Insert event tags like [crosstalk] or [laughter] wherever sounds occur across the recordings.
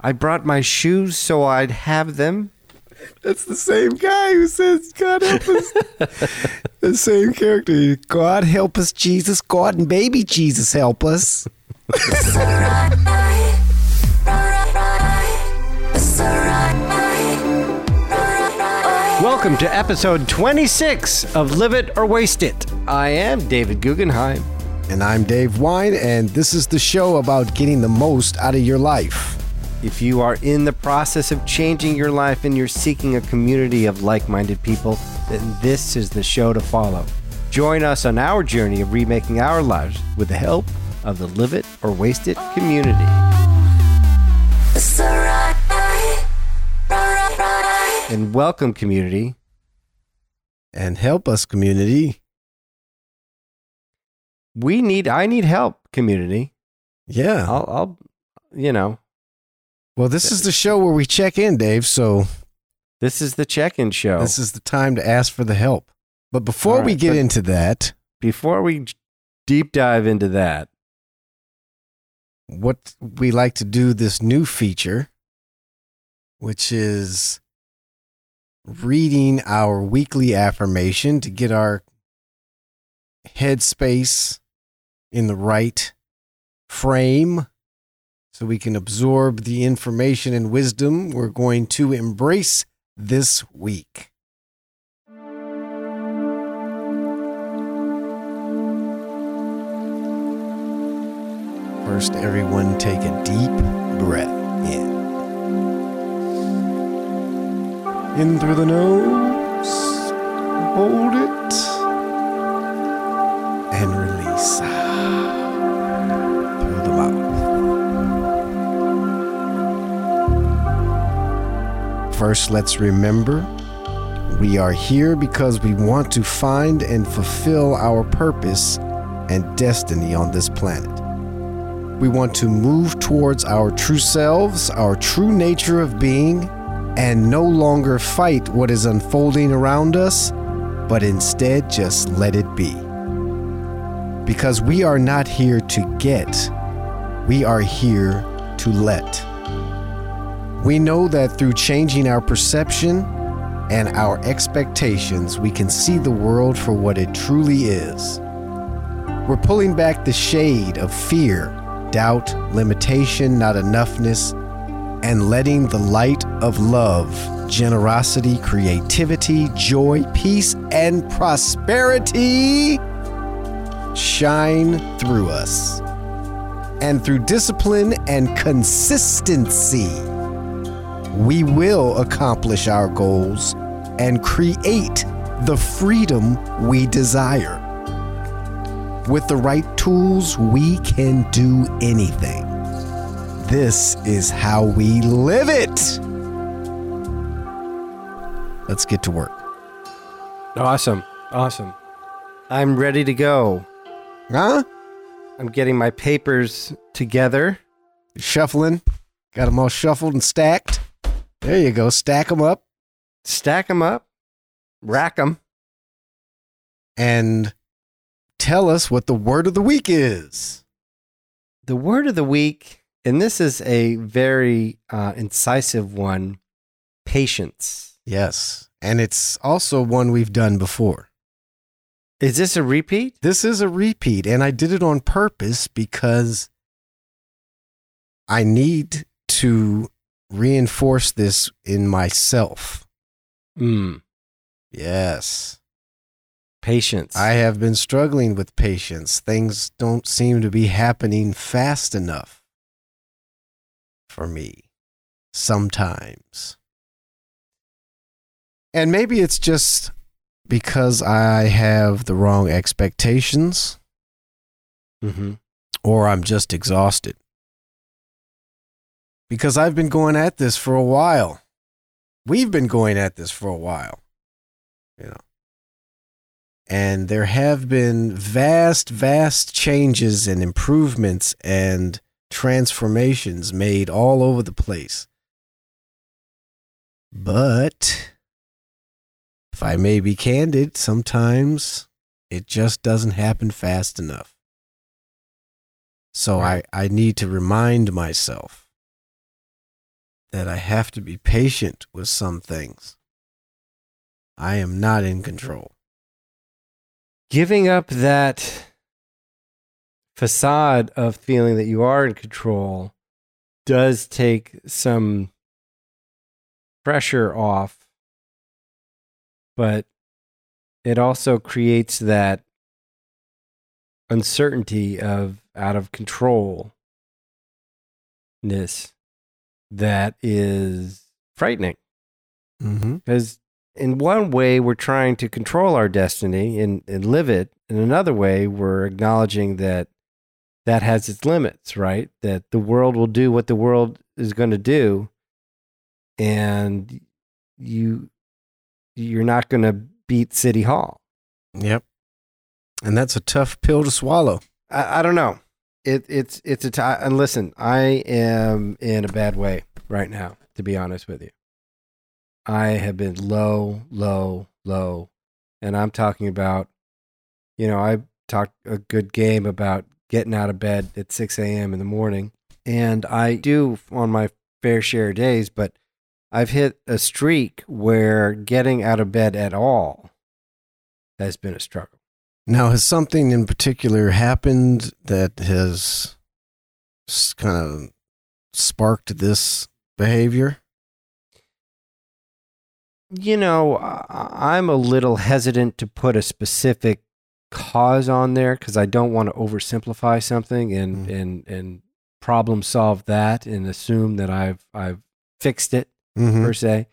I brought my shoes so I'd have them. That's the same guy who says, God help us. [laughs] the same character. God help us, Jesus. God and baby Jesus help us. Welcome to episode 26 of Live It or Waste It. I am David Guggenheim. And I'm Dave Wein, and this is the show about getting the most out of your life. If you are in the process of changing your life and you're seeking a community of like minded people, then this is the show to follow. Join us on our journey of remaking our lives with the help of the Live It or Waste It community. And welcome, community. And help us, community. We need, I need help, community. Yeah. I'll, I'll, you know, Well, this is the show where we check in, Dave. So this is the check in show. this is the time to ask for the help. But before All we right, get but- into that, Before we deep dive into that, what we like to do this new feature, which is reading our weekly affirmation to get our headspace in the right frame so we can absorb the information and wisdom we're going to embrace this week. First, everyone take a deep breath in. In through the nose, hold it, and release First, let's remember we are here because we want to find and fulfill our purpose and destiny on this planet. We want to move towards our true selves, our true nature of being, and no longer fight what is unfolding around us, but instead just let it be. Because we are not here to get, we are here to let. We know that through changing our perception and our expectations, we can see the world for what it truly is. We're pulling back the shade of fear, doubt, limitation, not enoughness, and letting the light of love, generosity, creativity, joy, peace, and prosperity shine through us. And through discipline and consistency, we will accomplish our goals and create the freedom we desire. With the right tools, we can do anything. This is how we live it. Let's get to work. awesome, awesome. I'm ready to go. Huh? I'm getting my papers together. Shuffling. Got them all shuffled and stacked. There you go. Stack them up stack them up, rack them. and tell us what the word of the week is. The word of the week, and this is a very uh, incisive one patience. Yes. And it's also one we've done before. Is this a repeat? This is a repeat, and I did it on purpose because I need to reinforce this in myself. Mm, Yes. patience. I have been struggling with patience. Things don't seem to be happening fast enough for me sometimes. And maybe it's just because I have the wrong expectations mm-hmm. or I'm just exhausted. Because I've been going at this for a while. We've been going at this for a while, you know. And there have been vast, vast changes and improvements and transformations made all over the place. But if I may be candid, sometimes it just doesn't happen fast enough. So Right. I, I need to remind myself that I have to be patient with some things. I am not in control. Giving up that facade of feeling that you are in control does take some pressure off, but it also creates that uncertainty of out of controlness that is frightening. Because Mm-hmm. in one way, we're trying to control our destiny and, and live it. In another way, we're acknowledging that that has its limits, right? That the world will do what the world is going to do, and you you're not going to beat City Hall. Yep. And that's a tough pill to swallow. I, I don't know. It, it's it's a time. And listen, I am in a bad way right now. To be honest with you, I have been low, low, low, and I'm talking about. You know, I talked a good game about getting out of bed at 6 a.m. in the morning, and I do on my fair share of days, but I've hit a streak where getting out of bed at all has been a struggle. Now, has something in particular happened that has kind of sparked this behavior? You know, I'm a little hesitant to put a specific cause on there because I don't want to oversimplify something and Mm. and and problem solve that and assume that I've I've fixed it Mm-hmm. per se.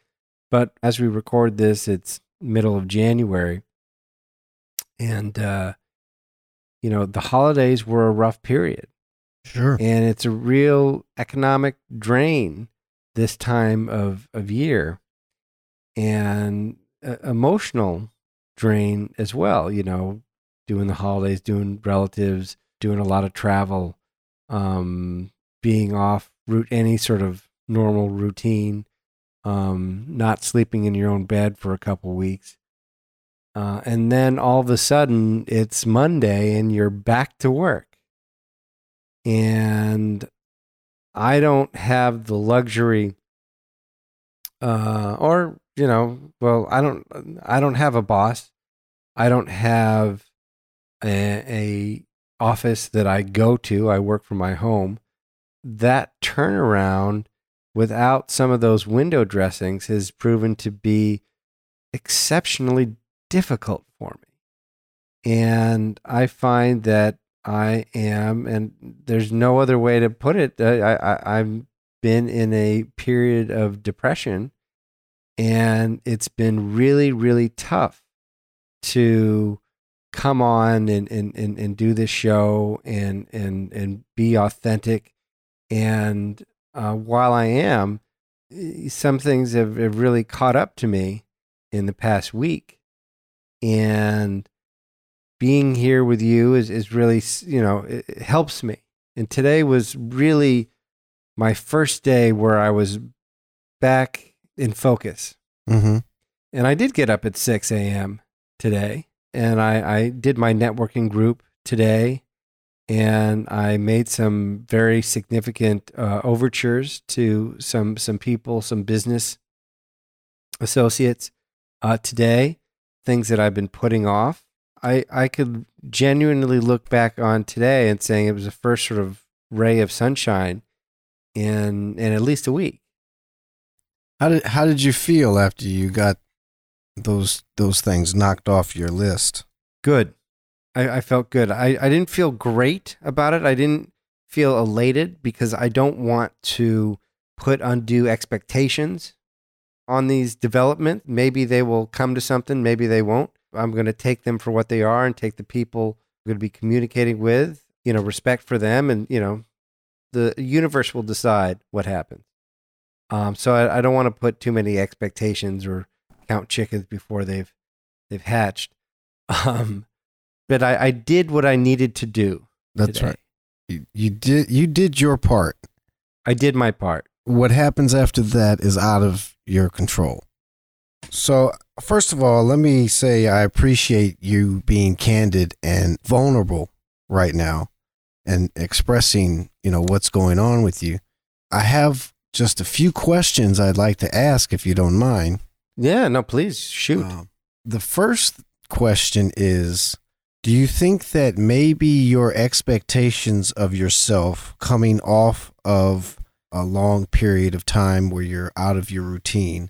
But as we record this, it's middle of January, and uh, you know the holidays were a rough period Sure. and it's a real economic drain this time of, of year and uh, emotional drain as well you know doing the holidays doing relatives doing a lot of travel um, being off route any sort of normal routine um, not sleeping in your own bed for a couple weeks uh, and then all of a sudden it's monday and you're back to work and I don't have the luxury, uh, or you know, well, I don't, I don't have a boss. I don't have a, a office that I go to. I work from my home. That turnaround without some of those window dressings has proven to be exceptionally difficult for me. And I find that I am, and there's no other way to put it. I, I, I've been in a period of depression, and it's been really, really tough to come on and, and, and, and do this show and, and, and be authentic. And uh, while I am, eh, some things have, have really caught up to me in the past week. And being here with you is, is really, you know, it, helps me. And today was really my first day where I was back in focus. Mm-hmm. And I did get up at 6 a.m. today. And I, I did my networking group today. And I made some very significant uh, overtures to some, some people, some business associates uh, today, things that I've been putting off. I, I could genuinely look back on today and saying it was the first sort of ray of sunshine in in at least a week. How did how did you feel after you got those those things knocked off your list? Good. I, I felt good. I, I didn't feel great about it. I didn't feel elated because I don't want to put undue expectations on these developments. Maybe they will come to something, maybe they won't. I'm going to take them for what they are and take the people I'm going to be communicating with, you know, respect for them. And, you know, the universe will decide what happens. Um, so I, I don't want to put too many expectations or count chickens before they've they've hatched. [laughs] Um, but I, I did what I needed to do. That's today. right. You, you did you did your part. I did my part. What happens after that is out of your control. So, first of all, let me say I appreciate you being candid and vulnerable right now and expressing, you know, what's going on with you. I have just a few questions I'd like to ask, if you don't mind. Yeah, no, please shoot. Uh, the first question is Do you think that maybe your expectations of yourself coming off of a long period of time where you're out of your routine,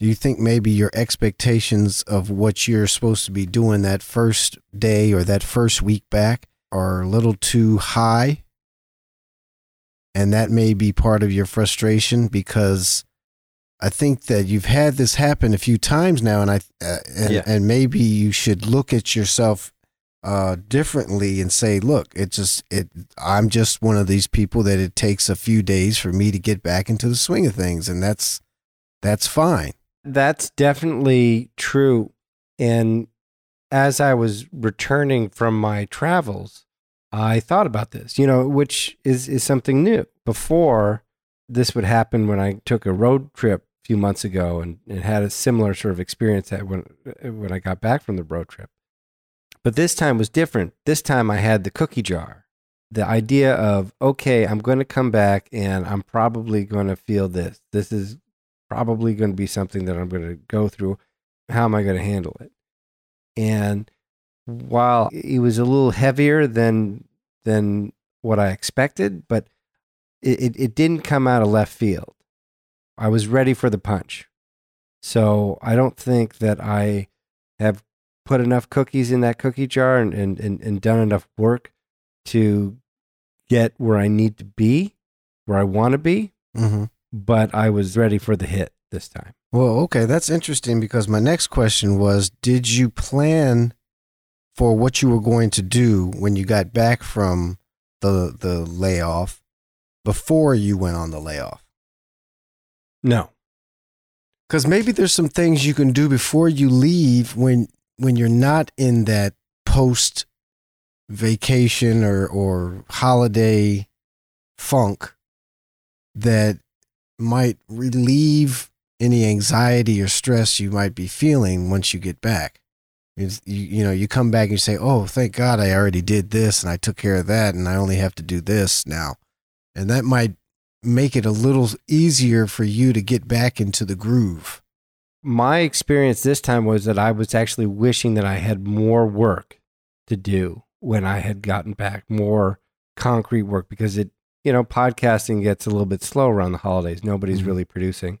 do you think maybe your expectations of what you're supposed to be doing that first day or that first week back are a little too high? And that may be part of your frustration because I think that you've had this happen a few times now, and I uh, and, Yeah. and maybe you should look at yourself uh, differently and say, look, it just it. I'm just one of these people that it takes a few days for me to get back into the swing of things, and that's that's fine. That's definitely true. And as I was returning from my travels, I thought about this, you know, which is, is something new. Before, this would happen when I took a road trip a few months ago and, and had a similar sort of experience that when, when I got back from the road trip. But this time was different. This time I had the cookie jar. The idea of, okay, I'm going to come back and I'm probably going to feel this. This is probably going to be something that I'm going to go through. How am I going to handle it? And while it was a little heavier than than what I expected, but it, it, didn't come out of left field. I was ready for the punch. So I don't think that I have put enough cookies in that cookie jar and, and, and, and done enough work to get where I need to be, where I want to be Mm-hmm. but I was ready for the hit this time. Well, okay, that's interesting because my next question was Did you plan for what you were going to do when you got back from the, the layoff before you went on the layoff? No. Because maybe there's some things you can do before you leave when when you're not in that post vacation or, or holiday funk that might relieve any anxiety or stress you might be feeling once you get back. You, you know, you come back and you say, "Oh, thank God, I already did this and I took care of that, and I only have to do this now," and that might make it a little easier for you to get back into the groove. My experience this time was that I was actually wishing that I had more work to do when I had gotten back, more concrete work because it, you know, podcasting gets a little bit slow around the holidays. Nobody's Mhm. really producing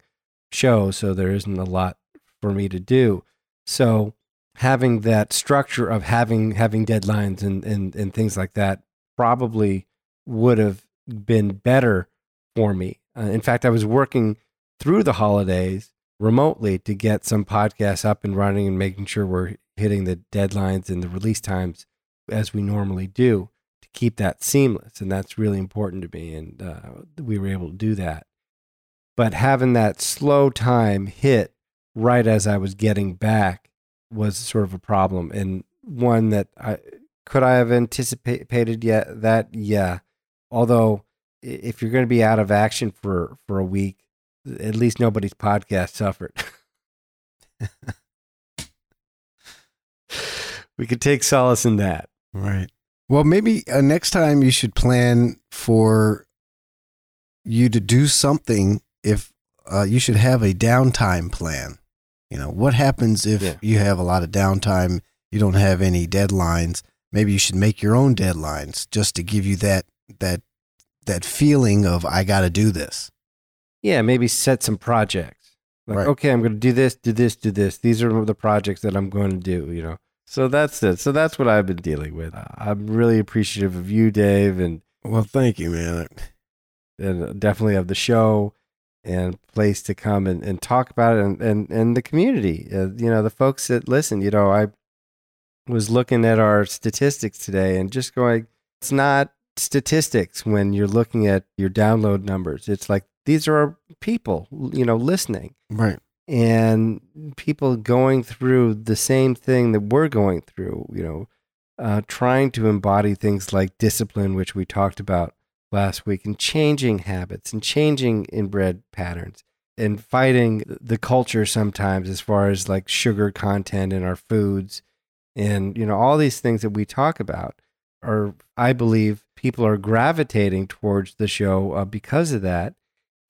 shows, so there isn't a lot for me to do. So having that structure of having having deadlines and and, and things like that probably would have been better for me. Uh, in fact, I was working through the holidays remotely to get some podcasts up and running and making sure we're hitting the deadlines and the release times as we normally do to keep that seamless. And that's really important to me. And uh, we were able to do that. But having that slow time hit right as I was getting back was sort of a problem and one that I could I have anticipated yet that yeah although if you're going to be out of action for for a week at least nobody's podcast suffered [laughs] we could take solace in that Right. Well, maybe uh, next time you should plan for you to do something. If uh, you should have a downtime plan. You know, what happens if Yeah. you have a lot of downtime? You don't have any deadlines. Maybe you should make your own deadlines just to give you that that that feeling of I got to do this. Yeah maybe set some projects like Right. okay i'm going to do this do this do this these are the projects that i'm going to do you know so that's it so that's what i've been dealing with i'm really appreciative of you dave and Well, thank you, man. and definitely of the show and place to come and, and talk about it and, and, and the community. Uh, you know, the folks that listen, you know, I was looking at our statistics today and just going, it's not statistics when you're looking at your download numbers. It's like these are people, you know, listening Right. and people going through the same thing that we're going through, you know, uh, trying to embody things like discipline, which we talked about last week, and changing habits and changing inbred patterns and fighting the culture sometimes as far as like sugar content in our foods and, you know, all these things that we talk about are, I believe, people are gravitating towards the show uh, because of that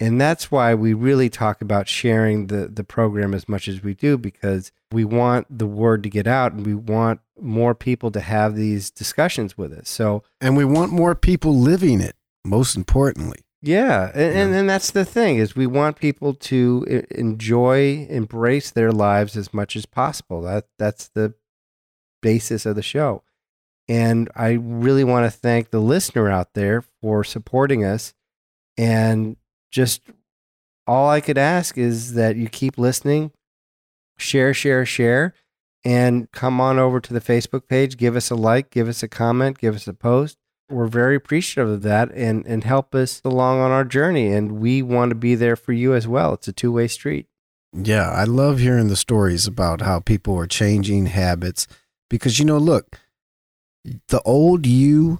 And that's why we really talk about sharing the, the program as much as we do because we want the word to get out and we want more people to have these discussions with us. So, and we want more people living it, most importantly. Yeah, and, and, and that's the thing is we want people to enjoy, embrace their lives as much as possible. That that's the basis of the show. And I really want to thank the listener out there for supporting us. And just all I could ask is that you keep listening, share, share, share, and come on over to the Facebook page, give us a like, give us a comment, give us a post we're very appreciative of that and, and help us along on our journey. And we want to be there for you as well. It's a two way street. Yeah, I love hearing the stories about how people are changing habits because, you know, look, the old you,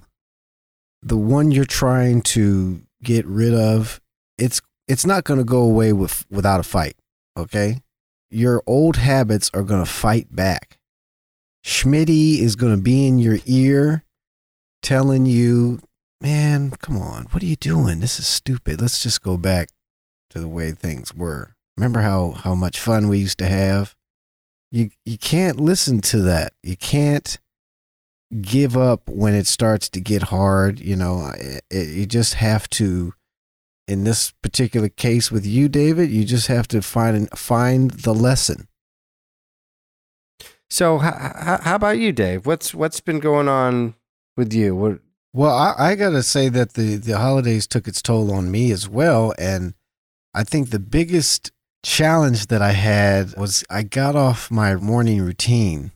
the one you're trying to get rid of, it's it's not going to go away with without a fight, okay? Your old habits are going to fight back. Schmitty is going to be in your ear telling you, man, come on, what are you doing? This is stupid. Let's just go back to the way things were. Remember how, how much fun we used to have? You, you can't listen to that. You can't give up when it starts to get hard. You know, it, it, you just have to, in this particular case with you, David, you just have to find, find the lesson. So, how, how about you, Dave? What's what's been going on with you? What? Well, I, I got to say that the the holidays took its toll on me as well, and I think the biggest challenge that I had was I got off my morning routine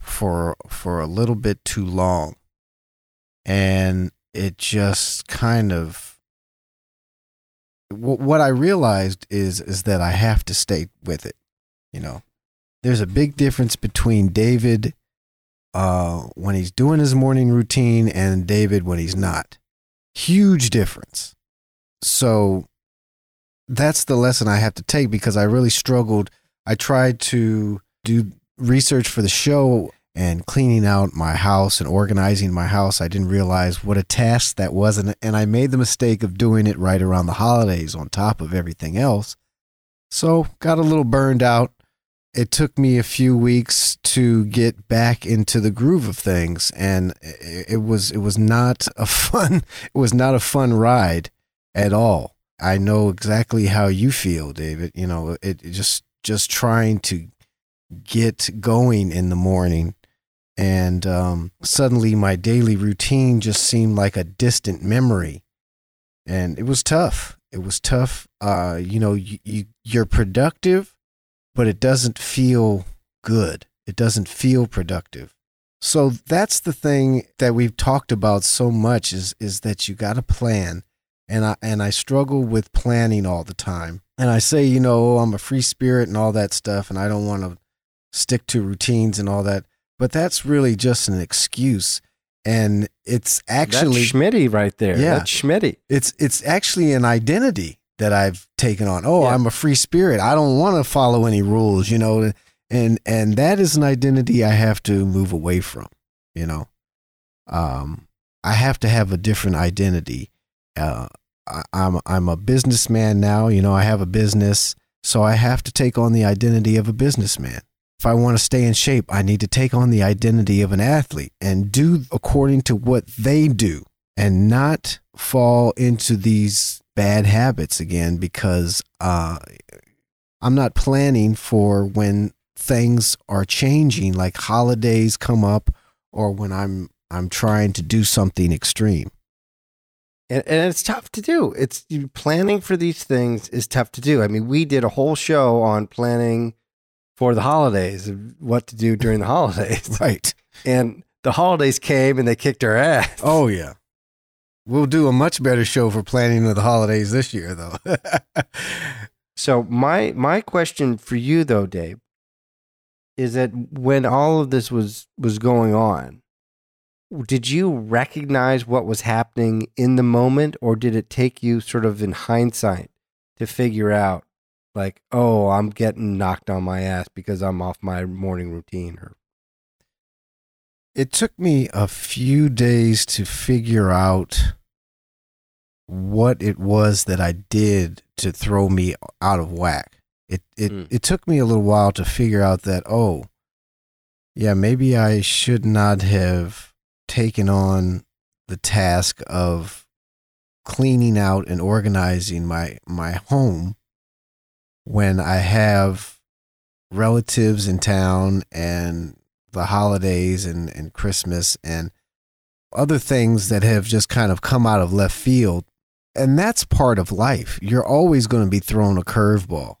for for a little bit too long, and it just kind of what I realized is is that I have to stay with it. You know, there's a big difference between David uh, when he's doing his morning routine and David when he's not. Huge difference. So that's the lesson I have to take because I really struggled. I tried to do research for the show and cleaning out my house and organizing my house. I didn't realize what a task that was. And, and I made the mistake of doing it right around the holidays on top of everything else. So got a little burned out it took me a few weeks to get back into the groove of things and it was it was not a [laughs] fun it was not a fun ride at all i know exactly how you feel david you know it, it just just trying to get going in the morning and um, suddenly my daily routine just seemed like a distant memory and it was tough it was tough uh, you know you, you you're productive but it doesn't feel good. It doesn't feel productive. So that's the thing that we've talked about so much is is that you got to plan. And I and I struggle with planning all the time. And I say, you know, I'm a free spirit and all that stuff and I don't want to stick to routines and all that. But that's really just an excuse. And it's actually That's Schmitty right there. Yeah, That's Schmitty. It's it's actually an identity that I've taken on. Oh, yeah. I'm a free spirit. I don't want to follow any rules, you know, and and that is an identity I have to move away from, you know. Um, I have to have a different identity. Uh, I, I'm I'm a businessman now. You know, I have a business, so I have to take on the identity of a businessman. If I want to stay in shape, I need to take on the identity of an athlete and do according to what they do and not fall into these bad habits again because uh, I'm not planning for when things are changing, like holidays come up, or when I'm I'm trying to do something extreme. And, and it's tough to do. It's planning for these things is tough to do. I mean, we did a whole show on planning for the holidays, what to do during the holidays, [laughs] right? And the holidays came and they kicked our ass. Oh [laughs] yeah. We'll do a much better show for planning of the holidays this year, though. [laughs] so my my question for you, though, Dave, is that when all of this was was going on, did you recognize what was happening in the moment, or did it take you sort of in hindsight to figure out, like, oh, I'm getting knocked on my ass because I'm off my morning routine, or it took me a few days to figure out what it was that I did to throw me out of whack. It it Mm. it took me a little while to figure out that oh, yeah, maybe I should not have taken on the task of cleaning out and organizing my my home when I have relatives in town and the holidays and, and Christmas and other things that have just kind of come out of left field. And that's part of life. You're always going to be thrown a curveball.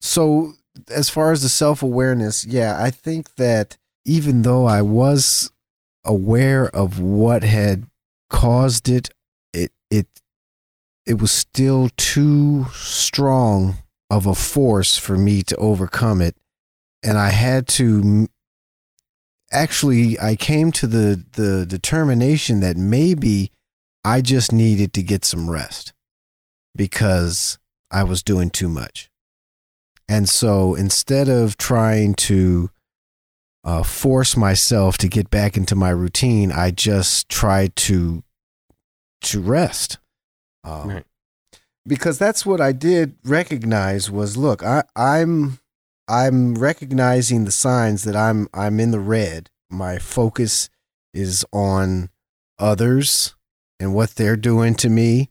So, as far as the self awareness, yeah, I think that even though I was aware of what had caused it, it, it, it was still too strong of a force for me to overcome it. And I had to actually I came to the the determination that maybe I just needed to get some rest because I was doing too much. And so instead of trying to uh, force myself to get back into my routine, I just tried to to rest. Um, Right. Because that's what I did recognize was look, I, I'm I'm recognizing the signs that I'm I'm in the red. My focus is on others and what they're doing to me.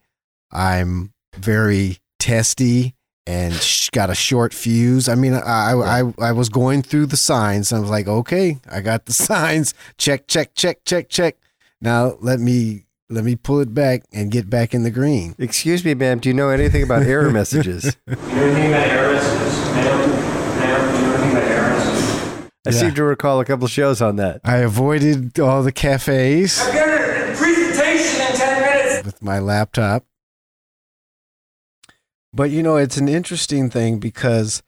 I'm very testy and sh- got a short fuse. I mean, I, I I I was going through the signs. I was like, okay, I got the [laughs] signs. Check, check, check, check, check. Now let me let me pull it back and get back in the green. Excuse me, ma'am. Do you know anything about error [laughs] messages? You know anything about error messages? Ma'am? Ma'am, do you know anything about error messages? I Yeah. seem to recall a couple shows on that. I avoided all the cafes I've got a presentation in 10 minutes. with my laptop. But you know, it's an interesting thing because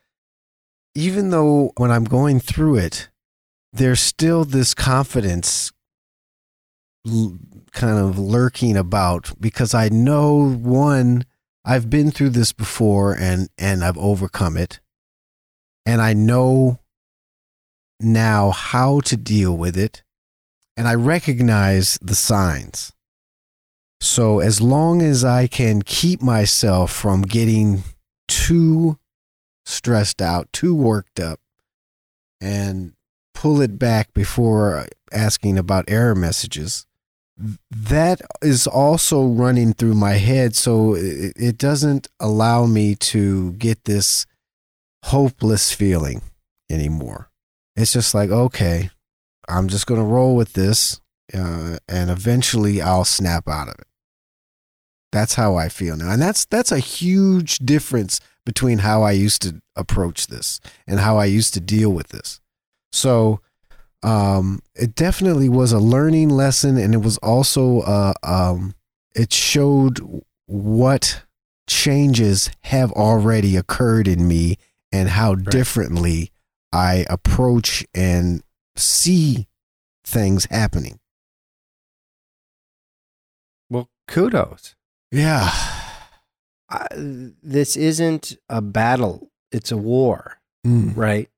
even though when I'm going through it, there's still this confidence l- kind of lurking about because I know one, I've been through this before and and I've overcome it. And I know now how to deal with it and I recognize the signs. So as long as I can keep myself from getting too stressed out, too worked up, and pull it back before asking about error messages, that is also running through my head. So it, it doesn't allow me to get this hopeless feeling anymore. It's just like, okay, I'm just going to roll with this, uh, and eventually I'll snap out of it. That's how I feel now, and that's that's a huge difference between how I used to approach this and how I used to deal with this. So, um, it definitely was a learning lesson, and it was also uh, um, it showed what changes have already occurred in me and how differently I approach and see things happening. Well, kudos. Yeah. I, this isn't a battle, it's a war, Mm. right?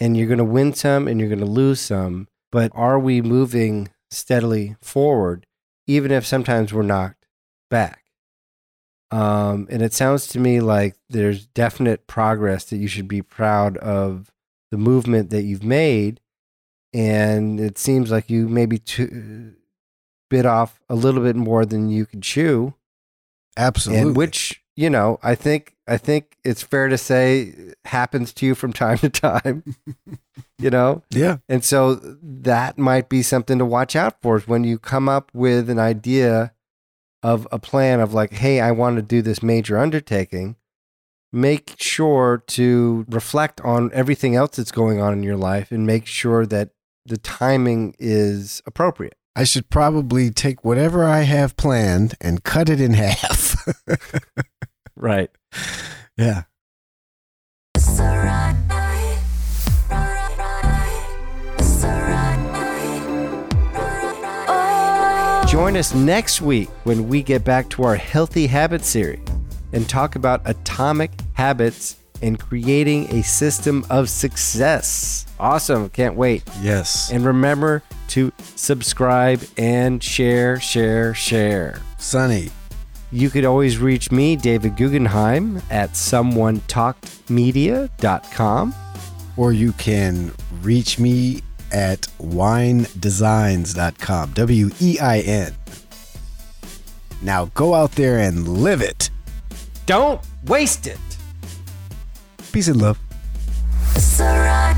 And you're going to win some and you're going to lose some. But are we moving steadily forward, even if sometimes we're knocked back? Um, and it sounds to me like there's definite progress that you should be proud of the movement that you've made. And it seems like you maybe t- bit off a little bit more than you could chew Absolutely. and which you know i think i think it's fair to say happens to you from [laughs] time to time you know yeah. and so that might be something to watch out for is when you come up with an idea of a plan of like hey i want to do this major undertaking make sure to reflect on everything else that's going on in your life and make sure that the timing is appropriate I should probably take whatever I have planned and cut it in half. [laughs] right yeah. Join us next week when we get back to our Healthy Habits series and talk about atomic habits and creating a system of success. Awesome. Can't wait. Yes. And remember to subscribe and share, share, share. Sonny, You could always reach me, David Guggenheim, at someonetalkedmedia.com. Or you can reach me at weindesigns.com. W E I N. Now go out there and live it. Don't waste it. Peace and love. It's alright.